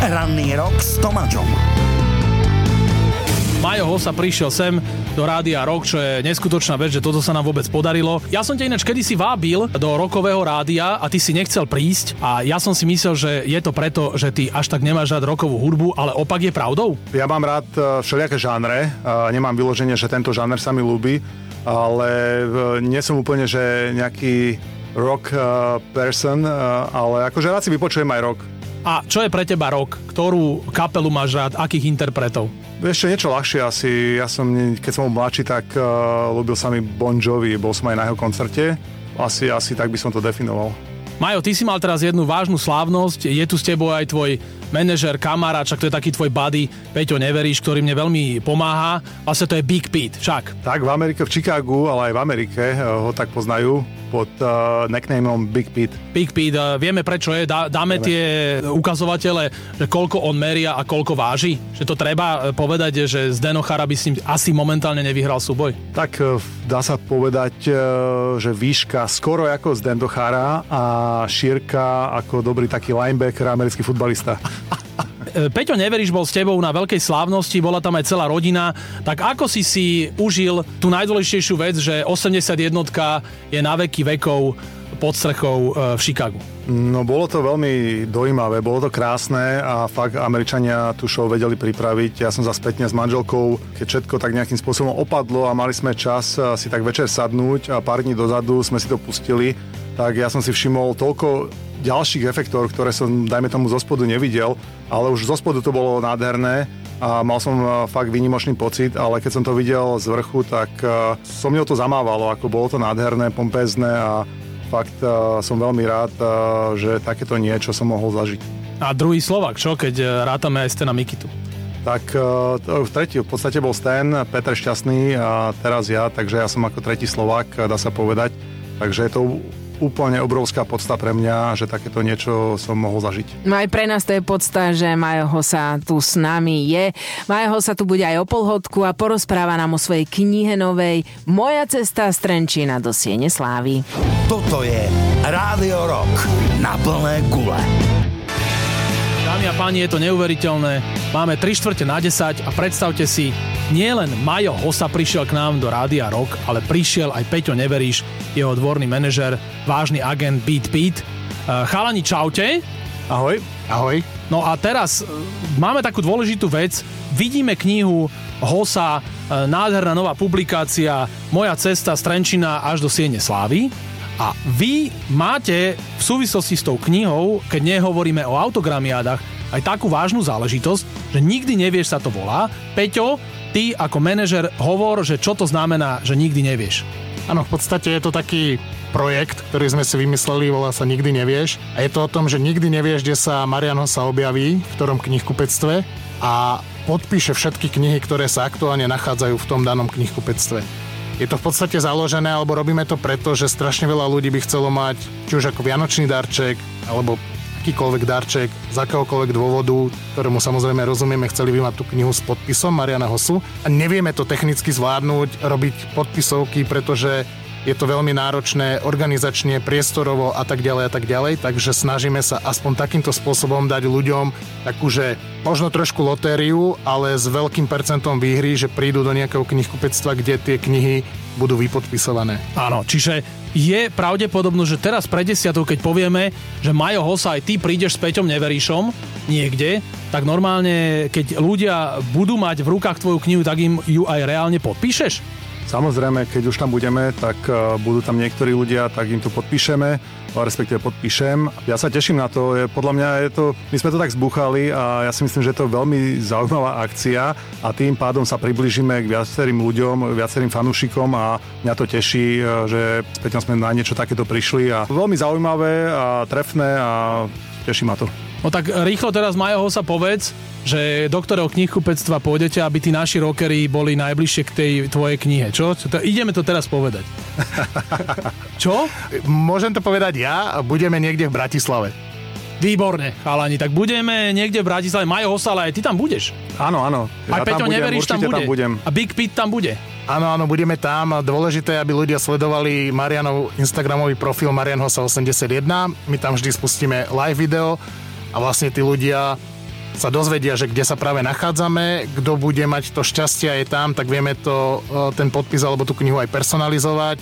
Ranný rok s Tomáčom. Majo Hosa prišiel sem do Rádia Rock, čo je neskutočná vec, že toto sa nám vôbec podarilo. Ja som ťa ináč kedysi vábil do rokového rádia a ty si nechcel prísť a ja som si myslel, že je to preto, že ty až tak nemáš rád rokovú hudbu, ale opak je pravdou? Ja mám rád e, všelijaké žánre, nemám vyloženie, že tento žáner sa mi ľúbi, ale e, nie som úplne, že nejaký rock e, person, ale akože rád si vypočujem aj rock. A čo je pre teba rok? Ktorú kapelu máš rád? Akých interpretov? Ešte niečo ľahšie asi. Ja som, keď som bol mladší, tak uh, ľúbil sa mi Bon Jovi. Bol som aj na jeho koncerte. Asi, asi tak by som to definoval. Majo, ty si mal teraz jednu vážnu slávnosť. Je tu s tebou aj tvoj manažer, kamarát, však to je taký tvoj buddy, Peťo Neveríš, ktorý mne veľmi pomáha. Vlastne to je Big Pete, však. Tak, v Amerike, v Chicagu, ale aj v Amerike eh, ho tak poznajú pod uh, nicknameom Big Pete. Big Pete, uh, vieme prečo je, Dá, dáme Vieme. tie ukazovatele, že koľko on meria a koľko váži? Že to treba uh, povedať, že Zdeno Chara by s ním asi momentálne nevyhral súboj? Tak uh, dá sa povedať, uh, že výška skoro ako Zdeno Chara a šírka ako dobrý taký linebacker, americký futbalista. E, Peťo Neveríš bol s tebou na veľkej slávnosti, bola tam aj celá rodina. Tak ako si si užil tú najdôležitejšiu vec, že 81 je na veky vekov pod strechou e, v Chicagu? No bolo to veľmi dojímavé, bolo to krásne a fakt Američania tú show vedeli pripraviť. Ja som za spätne s manželkou, keď všetko tak nejakým spôsobom opadlo a mali sme čas si tak večer sadnúť a pár dní dozadu sme si to pustili, tak ja som si všimol toľko ďalších efektov, ktoré som, dajme tomu, zo spodu nevidel, ale už zo spodu to bolo nádherné a mal som e, fakt výnimočný pocit, ale keď som to videl z vrchu, tak uh, som mňou to zamávalo, ako bolo to nádherné, pompezné a fakt uh, som veľmi rád, že takéto niečo som mohol zažiť. A druhý Slovak, čo, keď rátame aj Stena Mikitu? Tak uh, tretí v podstate bol Sten, Peter Šťastný a teraz ja, takže ja som ako tretí Slovak, dá sa povedať. Takže je to úplne obrovská podsta pre mňa, že takéto niečo som mohol zažiť. No aj pre nás to je podsta, že Majo Hosa tu s nami je. Majo Hosa tu bude aj o polhodku a porozpráva nám o svojej knihe novej Moja cesta z Trenčína do Siene Slávy. Toto je Rádio Rock na plné gule. Dámy a páni, je to neuveriteľné. Máme 3 čtvrte na 10 a predstavte si, nielen Majo Hosa prišiel k nám do Rádia Rock, ale prišiel aj Peťo Neveríš, jeho dvorný manažer, vážny agent Beat Beat. Uh, chalani, čaute. Ahoj. Ahoj. No a teraz uh, máme takú dôležitú vec. Vidíme knihu Hosa, uh, nádherná nová publikácia Moja cesta z Trenčina až do Siene Slávy. A vy máte v súvislosti s tou knihou, keď nehovoríme o autogramiádach, aj takú vážnu záležitosť, že nikdy nevieš sa to volá. Peťo, ty ako manažer hovor, že čo to znamená, že nikdy nevieš. Áno, v podstate je to taký projekt, ktorý sme si vymysleli, volá sa Nikdy nevieš. A je to o tom, že nikdy nevieš, kde sa Mariano sa objaví, v ktorom knihkupectve a podpíše všetky knihy, ktoré sa aktuálne nachádzajú v tom danom knihkupectve. Je to v podstate založené, alebo robíme to preto, že strašne veľa ľudí by chcelo mať či už ako vianočný darček, alebo akýkoľvek darček z akéhokoľvek dôvodu, ktorému samozrejme rozumieme, chceli by mať tú knihu s podpisom Mariana Hosu. A nevieme to technicky zvládnuť, robiť podpisovky, pretože je to veľmi náročné organizačne, priestorovo a tak ďalej a tak ďalej, takže snažíme sa aspoň takýmto spôsobom dať ľuďom takúže možno trošku lotériu, ale s veľkým percentom výhry, že prídu do nejakého knihkupectva, kde tie knihy budú vypodpisované. Áno, čiže je pravdepodobno, že teraz pre desiatou, keď povieme, že Majo Hosa aj ty prídeš s Peťom Neveríšom niekde, tak normálne, keď ľudia budú mať v rukách tvoju knihu, tak im ju aj reálne podpíšeš? Samozrejme, keď už tam budeme, tak e, budú tam niektorí ľudia, tak im to podpíšeme, respektíve podpíšem. Ja sa teším na to, je, podľa mňa je to, my sme to tak zbúchali a ja si myslím, že je to veľmi zaujímavá akcia a tým pádom sa približíme k viacerým ľuďom, viacerým fanúšikom a mňa to teší, e, že späť sme na niečo takéto prišli a veľmi zaujímavé a trefné a teší ma to. No tak rýchlo teraz Majoho sa povedz, že do ktorého knihkupectva pôjdete, aby tí naši rockery boli najbližšie k tej tvojej knihe, čo? Ideme to teraz povedať. čo? Môžem to povedať ja a budeme niekde v Bratislave. Výborne, chalani, tak budeme niekde v Bratislave. Majo Hosala, aj ty tam budeš. Áno, áno. Ja aj Peťo budem, Neveríš tam bude. tam budem. A Big Pit tam bude. Áno, áno, budeme tam. Dôležité, aby ľudia sledovali Marianov Instagramový profil Marian Hosa 81. My tam vždy spustíme live video a vlastne tí ľudia sa dozvedia, že kde sa práve nachádzame, kto bude mať to šťastie a je tam, tak vieme to, e, ten podpis alebo tú knihu aj personalizovať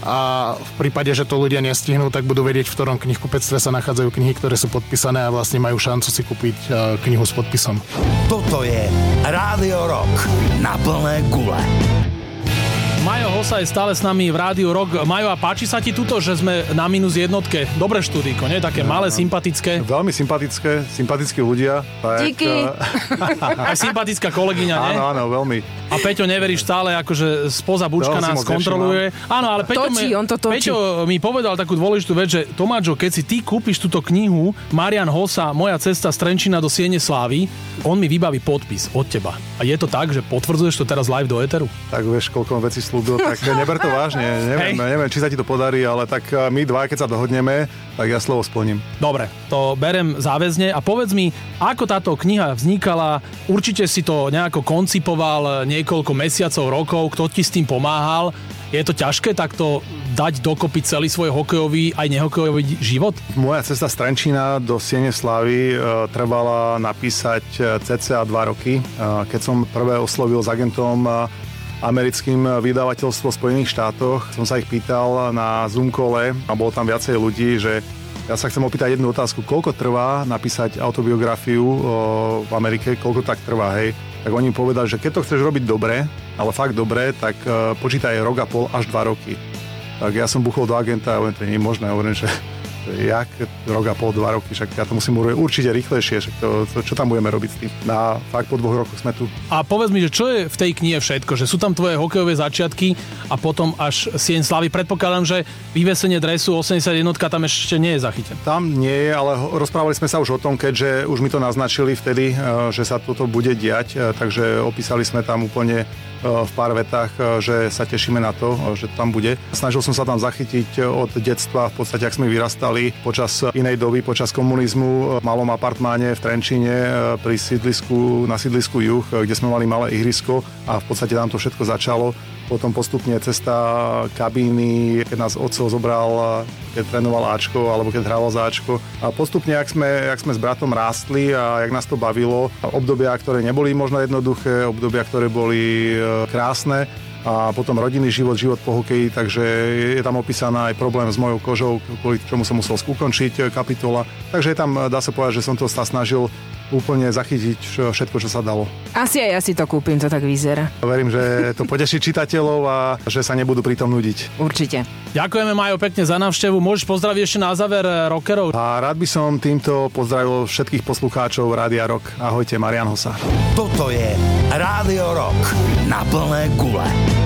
a v prípade, že to ľudia nestihnú, tak budú vedieť, v ktorom knihkupectve sa nachádzajú knihy, ktoré sú podpísané a vlastne majú šancu si kúpiť e, knihu s podpisom. Toto je Rádio Rock na plné gule. Majo Hosa je stále s nami v Rádiu Rock. Majo, a páči sa ti tuto, že sme na minus jednotke? Dobré štúdíko, nie? Také malé, sympatické. Veľmi sympatické, sympatickí ľudia. Tak, Díky. eh, Aj sympatická kolegyňa, nie? Áno, áno, veľmi. A Peťo neveríš stále, akože spoza bučka nás kontroluje. Áno, ale Peťo, Točí, mi, on to točí. Peťo mi povedal takú dôležitú vec, že Tomáčo, keď si ty kúpiš túto knihu Marian Hosa, Moja cesta z Trenčina do Siene Slávy, on mi vybaví podpis od teba. A je to tak, že potvrdzuješ to teraz live do Eteru? Tak vieš, koľko vecí slúbil, tak neber to vážne. Neviem, Hej. neviem, či sa ti to podarí, ale tak eh, my dva, keď sa dohodneme, tak ja slovo splním. Dobre, to berem záväzne a povedz mi, ako táto kniha vznikala, určite si to nejako koncipoval niekoľko mesiacov, rokov, kto ti s tým pomáhal. Je to ťažké takto dať dokopy celý svoj hokejový aj nehokejový život? Moja cesta z Trenčína do Siene Slavy e, trvala napísať e, cca 2 roky. E, keď som prvé oslovil s agentom e, americkým vydavateľstvo v Spojených štátoch, som sa ich pýtal na Zoom kole a bolo tam viacej ľudí, že ja sa chcem opýtať jednu otázku. Koľko trvá napísať autobiografiu o, v Amerike? Koľko tak trvá, hej? Tak oni povedali, že keď to chceš robiť dobre, ale fakt dobre, tak e, počítaj rok a pol až dva roky. Tak ja som buchol do agenta a hovorím, to nie je možné. Hovorím, že jak rok a pol, dva roky, však ja to musím urobiť určite rýchlejšie, však to, to, čo tam budeme robiť s tým. Na fakt po dvoch rokoch sme tu. A povedz mi, že čo je v tej knihe všetko? Že sú tam tvoje hokejové začiatky a potom až Sieň Slavy. Predpokladám, že vyvesenie dresu 81 tam ešte nie je zachytené. Tam nie je, ale rozprávali sme sa už o tom, keďže už mi to naznačili vtedy, e, že sa toto bude diať, e, takže opísali sme tam úplne e, v pár vetách, že sa tešíme na to, že tam bude. Snažil som sa tam zachytiť od detstva, v podstate, ak sme vyrastali počas inej doby, počas komunizmu v malom apartmáne v Trenčine e, pri sídlisku, na sídlisku Juh, e, kde sme mali malé ihrisko a v podstate tam to všetko začalo. Potom postupne cesta kabíny, keď nás otco zobral, keď trénoval Ačko alebo keď hral za Ačko. A postupne, ak sme, ak sme s bratom rástli a jak nás to bavilo, obdobia, ktoré neboli možno jednoduché, obdobia, ktoré boli krásne, a potom rodinný život, život po hokeji, takže je tam opísaná aj problém s mojou kožou, kvôli čomu som musel ukončiť e, kapitola. Takže je tam, e, dá sa povedať, že som to sa snažil úplne zachytiť vš- všetko, čo sa dalo. Asi aj ja si to kúpim, to tak vyzerá. Verím, že to poteší čitateľov a že sa nebudú pritom nudiť. Určite. Ďakujeme, Majo, pekne za návštevu. Môžeš pozdraviť ešte na záver eh, rockerov. A rád by som týmto pozdravil všetkých poslucháčov Rádia Rock. Ahojte, Marian Hosa. Toto je Rádio Rock na plné gule.